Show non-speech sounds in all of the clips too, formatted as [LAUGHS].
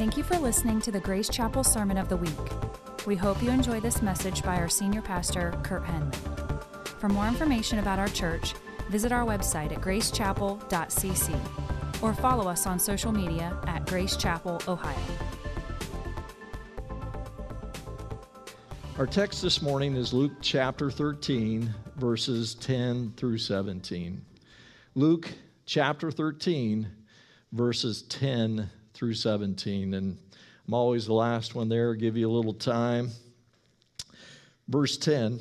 Thank you for listening to the Grace Chapel Sermon of the Week. We hope you enjoy this message by our senior pastor, Kurt Henman. For more information about our church, visit our website at gracechapel.cc or follow us on social media at Grace Chapel, Ohio. Our text this morning is Luke chapter 13, verses 10 through 17. Luke chapter 13, verses 10 through 17. And I'm always the last one there, give you a little time. Verse 10,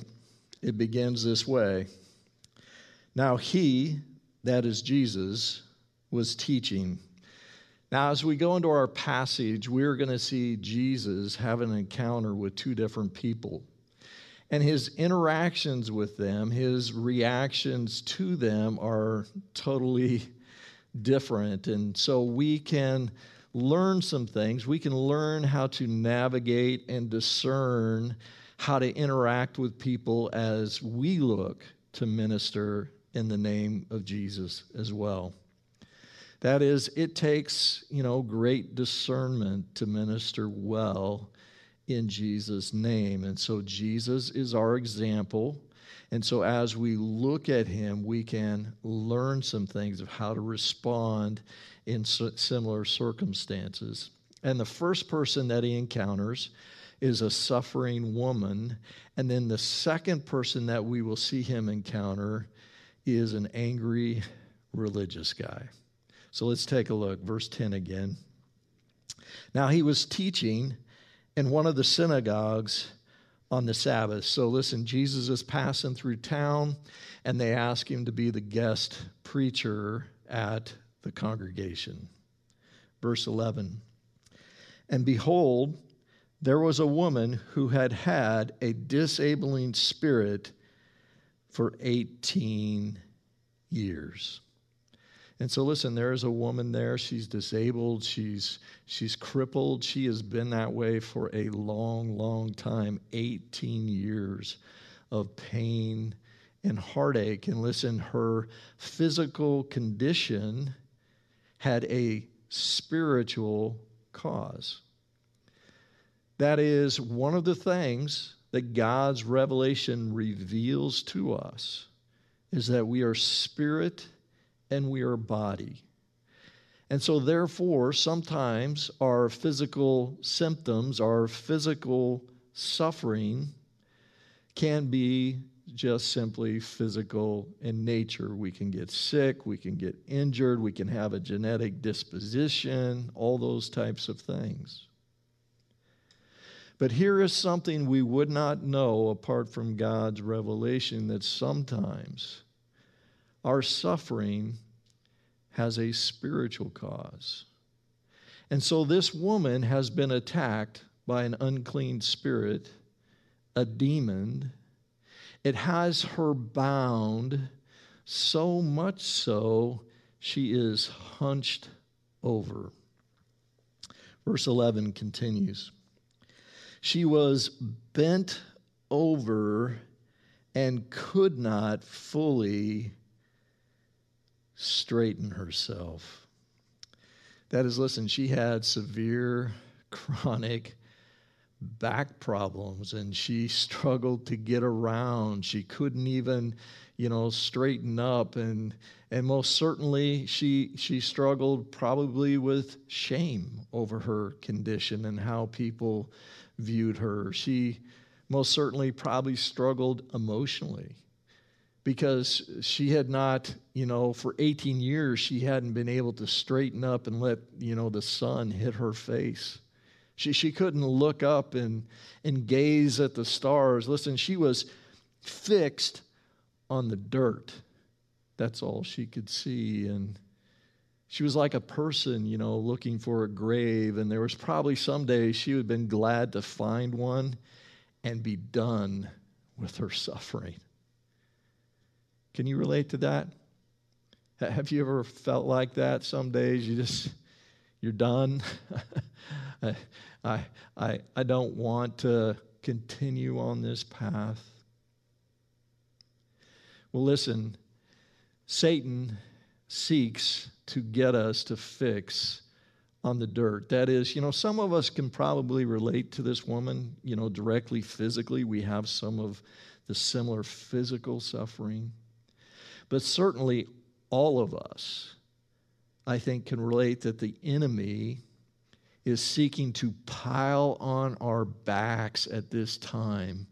it begins this way Now he, that is Jesus, was teaching. Now, as we go into our passage, we're going to see Jesus have an encounter with two different people. And his interactions with them, his reactions to them are totally different. And so we can learn some things. We can learn how to navigate and discern how to interact with people as we look to minister in the name of Jesus as well. That is, it takes, you know, great discernment to minister well in Jesus' name. And so Jesus is our example. And so as we look at him, we can learn some things of how to respond in similar circumstances. And the first person that he encounters is a suffering woman. And then the second person that we will see him encounter is an angry religious guy. So let's take a look. Verse 10 again. Now he was teaching in one of the synagogues on the Sabbath. So listen, Jesus is passing through town, and they ask him to be the guest preacher at the congregation. Verse 11 And behold, there was a woman who had had a disabling spirit for 18 years. And so listen, there's a woman there. She's disabled. She's she's crippled. She has been that way for a long, long time. 18 years of pain and heartache. And listen, her physical condition had a spiritual cause. That is one of the things that God's revelation reveals to us is that we are spirit and we are body. And so, therefore, sometimes our physical symptoms, our physical suffering can be just simply physical in nature. We can get sick, we can get injured, we can have a genetic disposition, all those types of things. But here is something we would not know apart from God's revelation that sometimes our suffering has a spiritual cause. And so this woman has been attacked by an unclean spirit, a demon. It has her bound so much so she is hunched over. Verse 11 continues She was bent over and could not fully straighten herself. That is, listen, she had severe [LAUGHS] chronic back problems and she struggled to get around. She couldn't even, you know, straighten up and and most certainly she she struggled probably with shame over her condition and how people viewed her. She most certainly probably struggled emotionally because she had not, you know, for 18 years, she hadn't been able to straighten up and let, you know, the sun hit her face. She, she couldn't look up and, and gaze at the stars. Listen, she was fixed on the dirt. That's all she could see. And she was like a person, you know, looking for a grave. And there was probably some day she would have been glad to find one and be done with her suffering. Can you relate to that? Have you ever felt like that? Some days you just, you're done. [LAUGHS] I, I, I don't want to continue on this path. Well, listen, Satan seeks to get us to fix on the dirt. That is, you know, some of us can probably relate to this woman, you know, directly physically. We have some of the similar physical suffering. But certainly, all of us, I think, can relate that the enemy is seeking to pile on our backs at this time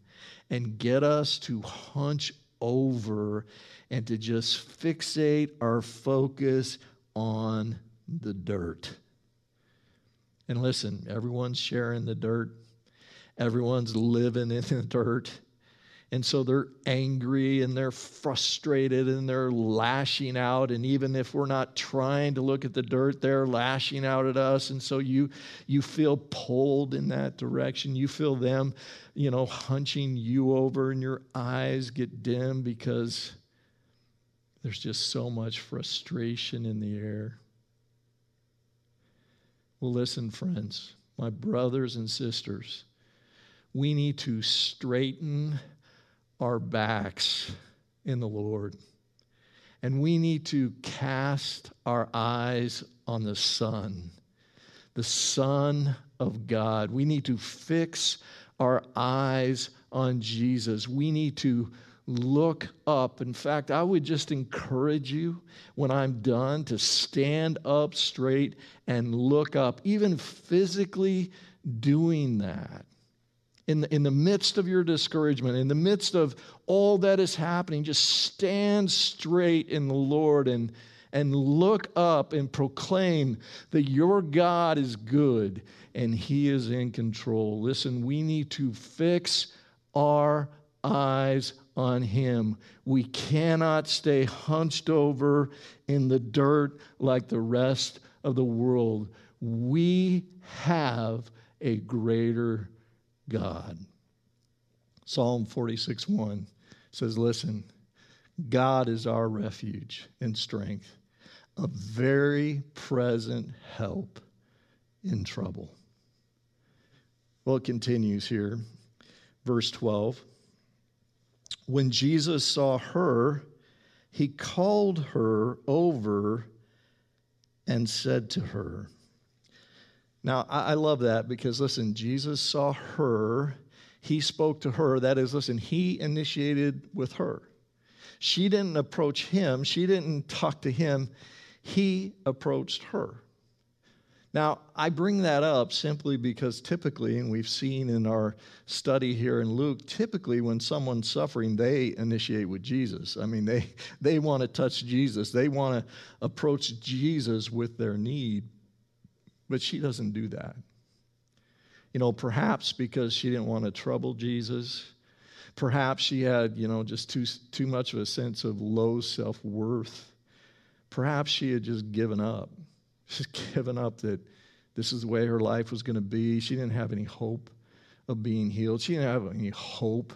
and get us to hunch over and to just fixate our focus on the dirt. And listen, everyone's sharing the dirt, everyone's living in the dirt. And so they're angry and they're frustrated and they're lashing out. And even if we're not trying to look at the dirt, they're lashing out at us. And so you, you feel pulled in that direction. You feel them, you know, hunching you over, and your eyes get dim because there's just so much frustration in the air. Well, listen, friends, my brothers and sisters, we need to straighten our backs in the Lord. And we need to cast our eyes on the Son, the Son of God. We need to fix our eyes on Jesus. We need to look up. In fact, I would just encourage you when I'm done to stand up straight and look up, even physically doing that. In the, in the midst of your discouragement, in the midst of all that is happening, just stand straight in the Lord and, and look up and proclaim that your God is good and He is in control. Listen, we need to fix our eyes on Him. We cannot stay hunched over in the dirt like the rest of the world. We have a greater God. Psalm 46 1 says, Listen, God is our refuge and strength, a very present help in trouble. Well, it continues here. Verse 12 when Jesus saw her, he called her over and said to her, Now, I, love that because, listen, Jesus saw her, he spoke to her. That is, listen, he initiated with her. She didn't approach him, she didn't talk to him, he approached her. Now, I bring that up simply because typically, and we've seen in our study here in Luke, typically when someone's suffering, they initiate with Jesus. I mean, they, they want to touch Jesus, they want to approach Jesus with their need, but she doesn't do that. You know, perhaps because she didn't want to trouble Jesus. Perhaps she had, you know, just too, too much of a sense of low self worth. Perhaps she had just given up [LAUGHS] She's given up that this is the way her life was going to be. She didn't have any hope of being healed. She didn't have any hope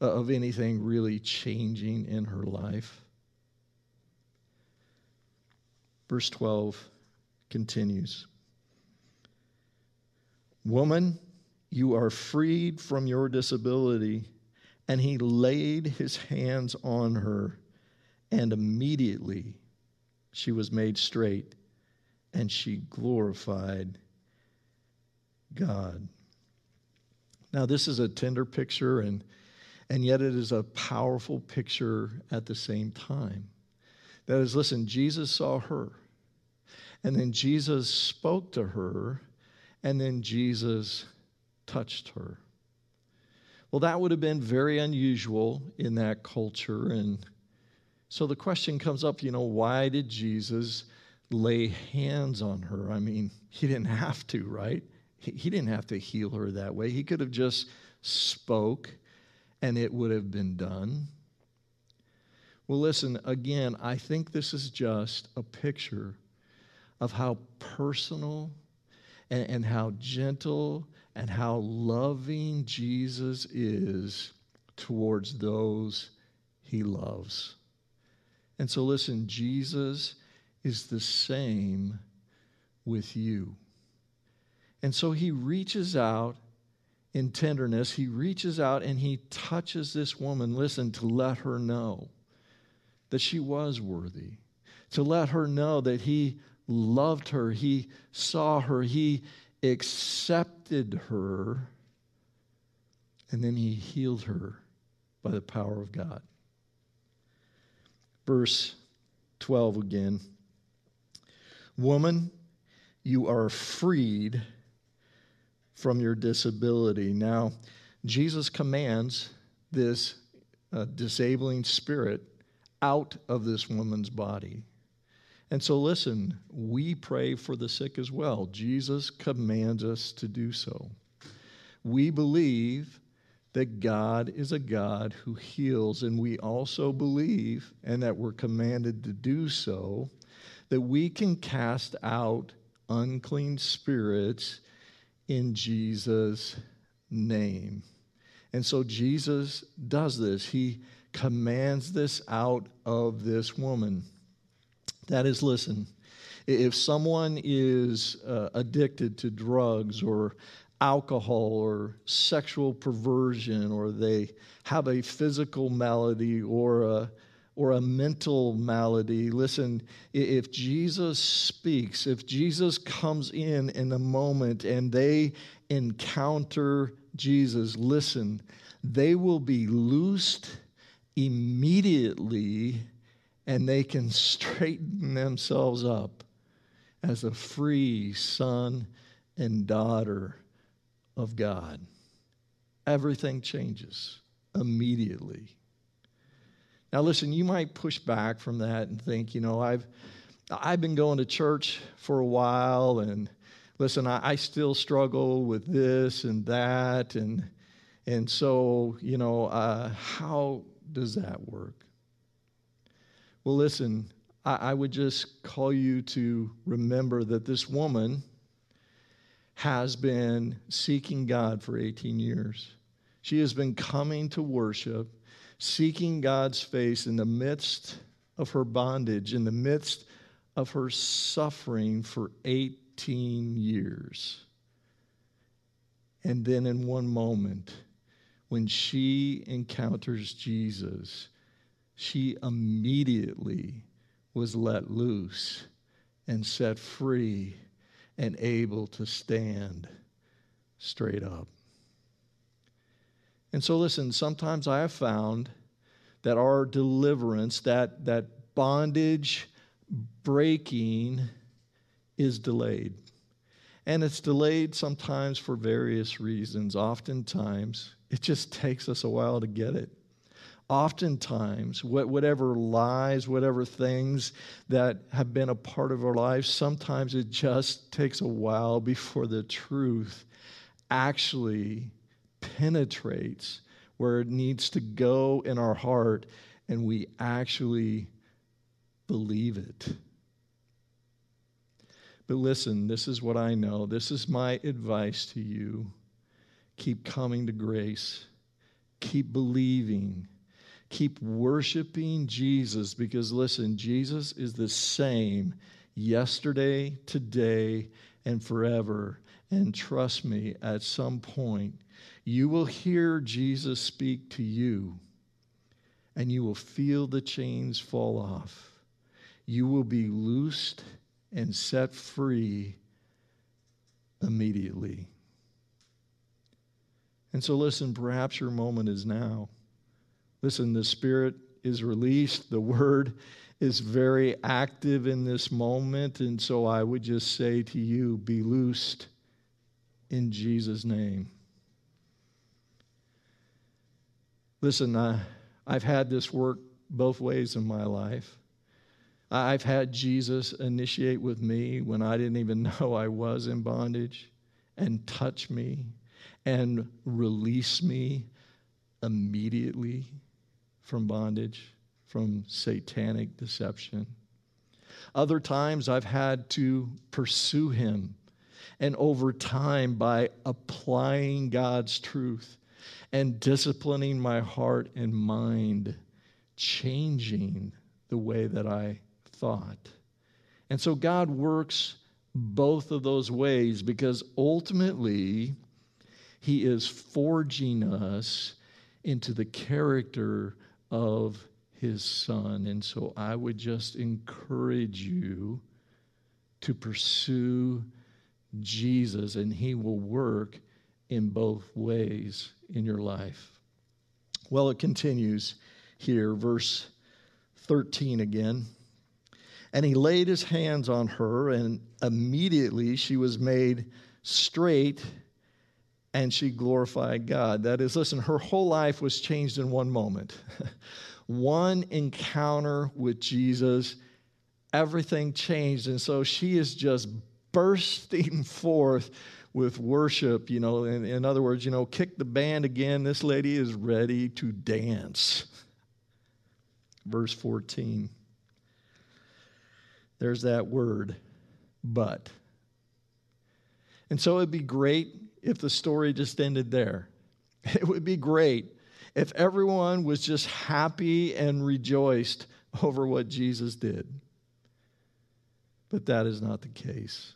of anything really changing in her life. Verse 12 continues Woman, you are freed from your disability. And he laid his hands on her, and immediately she was made straight and she glorified God. Now, this is a tender picture, and, and yet it is a powerful picture at the same time. That is, listen, Jesus saw her, and then Jesus spoke to her, and then Jesus touched her. Well, that would have been very unusual in that culture. And so the question comes up you know, why did Jesus lay hands on her. I mean, he didn't have to, right? He, didn't have to heal her that way. He could have just spoke and it would have been done. Well, listen, again, I think this is just a picture of how personal and, and how gentle and how loving Jesus is towards those he loves. And so, listen, Jesus is the same with you. And so he reaches out in tenderness, he reaches out and he touches this woman, listen, to let her know that she was worthy, to let her know that he loved her, he saw her, he accepted her, and then he healed her by the power of God. Verse 12 again. Woman, you are freed from your disability. Now, Jesus commands this uh, disabling spirit out of this woman's body. And so, listen, we pray for the sick as well. Jesus commands us to do so. We believe that God is a God who heals, and we also believe, and that we're commanded to do so, that we can cast out unclean spirits in Jesus' name. And so Jesus does this. He commands this out of this woman. That is, listen, if someone is uh, addicted to drugs or alcohol or sexual perversion, or they have a physical malady or a, or a mental malady, listen, if Jesus speaks, if Jesus comes in in the moment and they encounter Jesus, listen, they will be loosed immediately and they can straighten themselves up as a free son and daughter of God. Everything changes immediately. Now, listen, you might push back from that and think, you know, I've, I've been going to church for a while, and listen, I, I still struggle with this and that, and and so, you know, uh, how does that work? Well, listen, I, I would just call you to remember that this woman has been seeking God for 18 years. She has been coming to worship, seeking God's face in the midst of her bondage, in the midst of her suffering for 18 years. And then in one moment, when she encounters Jesus, she immediately was let loose and set free and able to stand straight up. And so, listen, sometimes I have found that our deliverance, that, that bondage breaking, is delayed. And it's delayed sometimes for various reasons. Oftentimes, it just takes us a while to get it oftentimes, whatever lies, whatever things that have been a part of our lives, sometimes it just takes a while before the truth actually penetrates where it needs to go in our heart and we actually believe it. But listen, this is what I know. This is my advice to you. Keep coming to grace. Keep believing Keep worshiping Jesus because, listen, Jesus is the same yesterday, today, and forever. And trust me, at some point, you will hear Jesus speak to you and you will feel the chains fall off. You will be loosed and set free immediately. And so, listen, perhaps your moment is now. Listen, the Spirit is released, the Word is very active in this moment. And so I would just say to you, be loosed in Jesus' name. Listen, I, I've had this work both ways in my life. I've had Jesus initiate with me when I didn't even [LAUGHS] know I was in bondage and touch me and release me immediately from bondage, from satanic deception. Other times I've had to pursue him. And over time, by applying God's truth and disciplining my heart and mind, changing the way that I thought. And so God works both of those ways because ultimately, He is forging us into the character of his son. And so I would just encourage you to pursue Jesus, and He will work in both ways in your life. Well, it continues here, verse 13 again. And he laid his hands on her, and immediately she was made straight and she glorified God. That is, listen, her whole life was changed in one moment. [LAUGHS] one encounter with Jesus, everything changed. And so she is just bursting [LAUGHS] forth with worship. You know, in, in other words, you know, kick the band again. This lady is ready to dance. Verse 14. There's that word, but. And so it'd be great if the story just ended there. [LAUGHS] It would be great if everyone was just happy and rejoiced over what Jesus did. But that is not the case.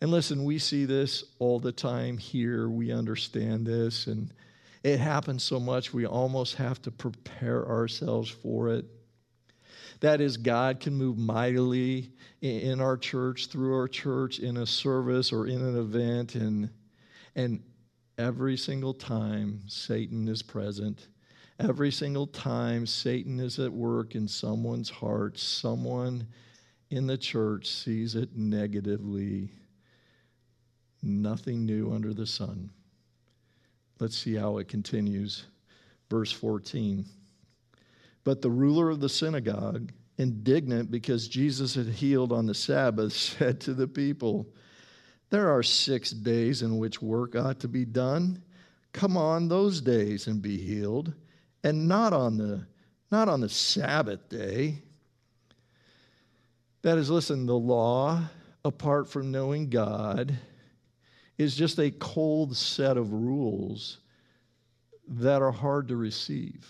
And listen, we see this all the time here. We understand this, and it happens so much we almost have to prepare ourselves for it. That is, God can move mightily in our church, through our church, in a service or in an event, and and every single time Satan is present, every single time Satan is at work in someone's heart, someone in the church sees it negatively. Nothing new under the sun. Let's see how it continues. Verse 14. But the ruler of the synagogue, indignant because Jesus had healed on the Sabbath, [LAUGHS] said to the people, there are six days in which work ought to be done. Come on those days and be healed, and not on the not on the Sabbath day. That is, listen, the law, apart from knowing God, is just a cold set of rules that are hard to receive.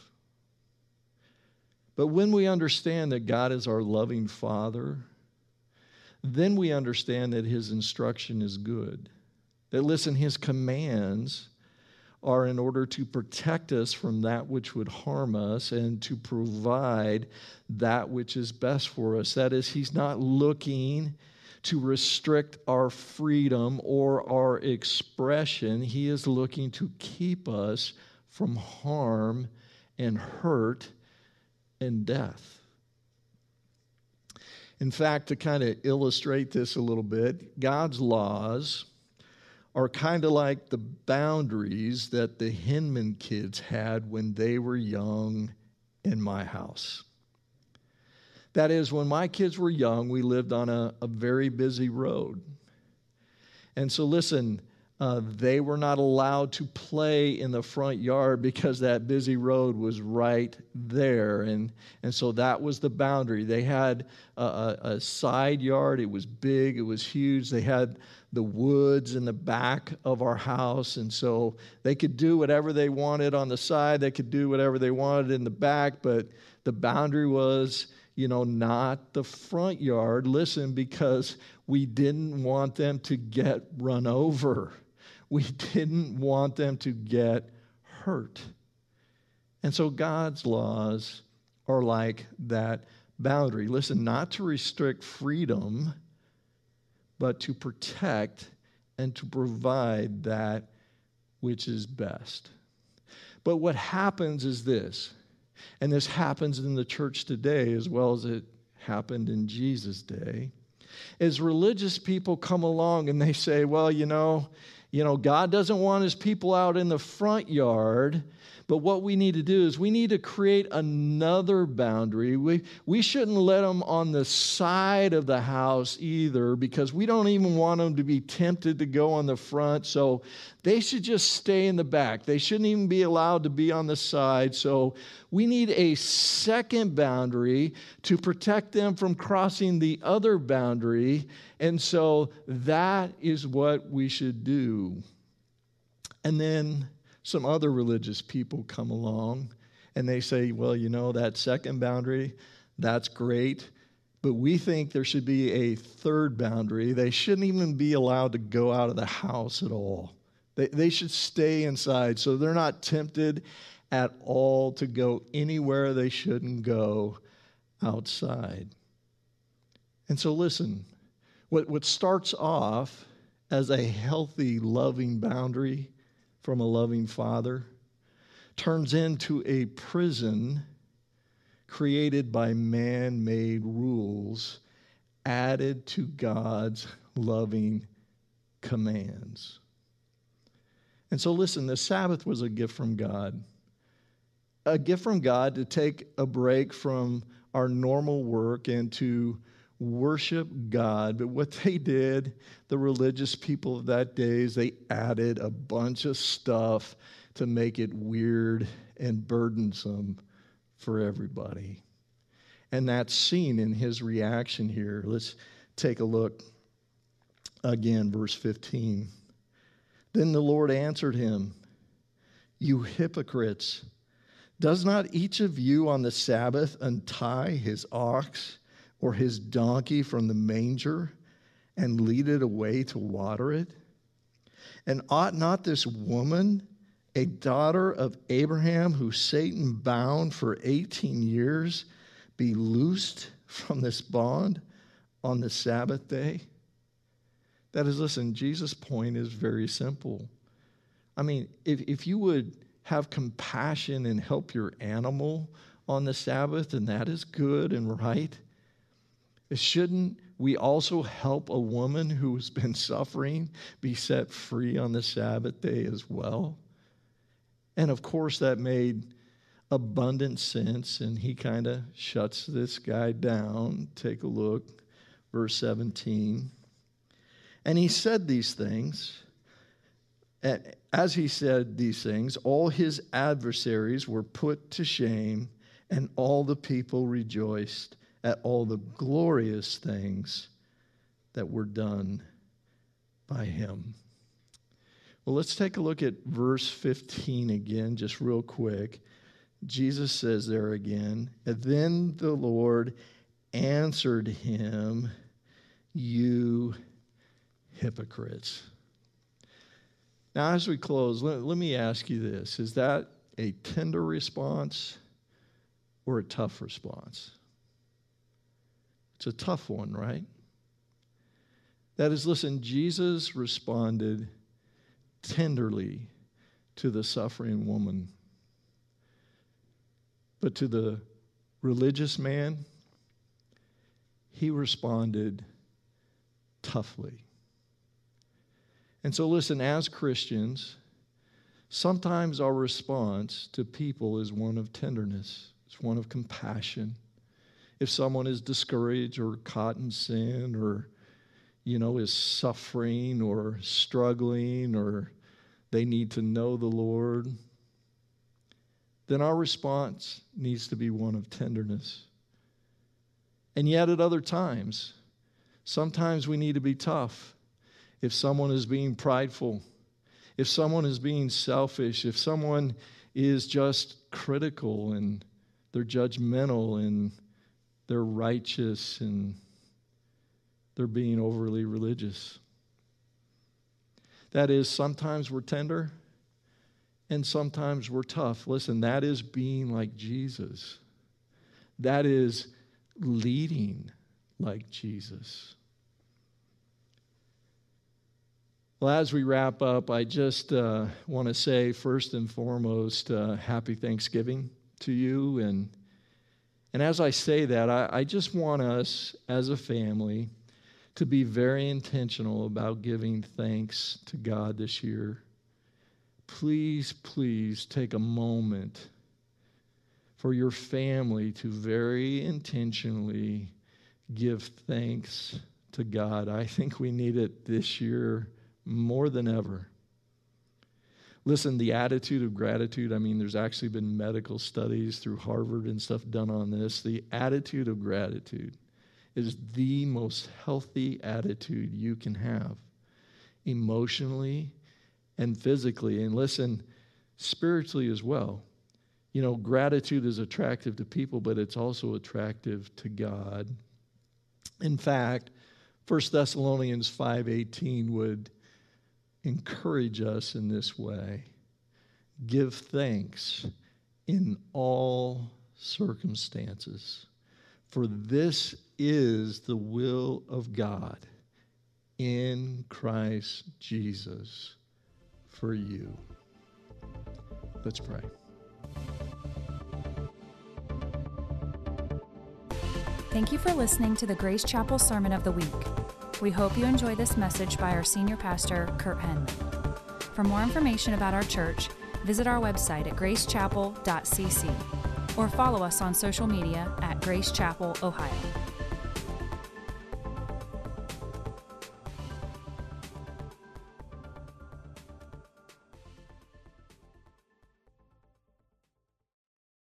But when we understand that God is our loving Father, then we understand that his instruction is good. That, listen, his commands are in order to protect us from that which would harm us and to provide that which is best for us. That is, he's not looking to restrict our freedom or our expression, he is looking to keep us from harm and hurt and death. In fact, to kind of illustrate this a little bit, God's laws are kind of like the boundaries that the Hinman kids had when they were young in my house. That is, when my kids were young, we lived on a, a very busy road. And so, listen, uh, they were not allowed to play in the front yard because that busy road was right there. And, and so that was the boundary. They had a, a, a side yard, it was big, it was huge. They had the woods in the back of our house. And so they could do whatever they wanted on the side, they could do whatever they wanted in the back, but the boundary was you know, not the front yard. Listen, because we didn't want them to get run over we [LAUGHS] didn't want them to get hurt. And so God's laws are like that boundary. Listen, not to restrict freedom, but to protect and to provide that which is best. But what happens is this, and this happens in the church today as well as it happened in Jesus' day, is religious people come along and they say, well, you know, you know, God doesn't want his people out in the front yard, but what we need to do is we need to create another boundary. We, we shouldn't let them on the side of the house either because we don't even want them to be tempted to go on the front. So they should just stay in the back. They shouldn't even be allowed to be on the side. So we need a second boundary to protect them from crossing the other boundary. And so that is what we should do. And then some other religious people come along and they say, well, you know, that second boundary, that's great. But we think there should be a third boundary. They shouldn't even be allowed to go out of the house at all. They, they should stay inside so they're not tempted at all to go anywhere they shouldn't go outside. And so, listen, What, what starts off as a healthy, loving boundary from a loving father turns into a prison created by man made rules added to God's loving commands. And so, listen, the Sabbath was a gift from God. A gift from God to take a break from our normal work and to worship God. But what they did, the religious people of that day, is they added a bunch of stuff to make it weird and burdensome for everybody. And that's seen in his reaction here. Let's take a look again, verse 15. Then the Lord answered him, You hypocrites, does not each of you on the Sabbath untie his ox or his donkey from the manger and lead it away to water it? And ought not this woman, a daughter of Abraham, who Satan bound for 18 years, be loosed from this bond on the Sabbath day? That is, listen, Jesus' point is very simple. I mean, if, if you would have compassion and help your animal on the Sabbath, and that is good and right, shouldn't we also help a woman who has been suffering be set free on the Sabbath day as well? And of course, that made abundant sense, and he kind of shuts this guy down. Take a look, verse 17. And he said these things. As he said these things, all his adversaries were put to shame, and all the people rejoiced at all the glorious things that were done by him. Well, let's take a look at verse 15 again, just real quick. Jesus says there again, and then the Lord answered him, You hypocrites. Now, as we close, let, let me ask you this Is that a tender response or a tough response? It's a tough one, right? That is, listen, Jesus responded tenderly to the suffering woman. But to the religious man, he responded toughly. And so, listen, as Christians, sometimes our response to people is one of tenderness, it's one of compassion. If someone is discouraged or caught in sin or, you know, is suffering or struggling or they need to know the Lord, then our response needs to be one of tenderness. And yet, at other times, sometimes we need to be tough if someone is being prideful, if someone is being selfish, if someone is just critical and they're judgmental and they're righteous and they're being overly religious. That is, sometimes we're tender and sometimes we're tough. Listen, that is being like Jesus. That is leading like Jesus. Well, as we wrap up, I just uh, want to say, first and foremost, uh, happy Thanksgiving to you. And, and as I say that, I, I just want us as a family to be very intentional about giving thanks to God this year. Please, please take a moment for your family to very intentionally give thanks to God. I think we need it this year more than ever. Listen, the attitude of gratitude, I mean, there's actually been medical studies through Harvard and stuff done on this. The attitude of gratitude is the most healthy attitude you can have emotionally and physically. And listen, spiritually as well. You know, gratitude is attractive to people, but it's also attractive to God. In fact, 1 Thessalonians 5:18 would encourage us in this way give thanks in all circumstances, for this is the will of God in Christ Jesus for you. Let's pray. Thank you for listening to the Grace Chapel Sermon of the Week. We hope you enjoy this message by our senior pastor, Kurt Henman. For more information about our church, visit our website at gracechapel.cc or follow us on social media at Grace Chapel, Ohio.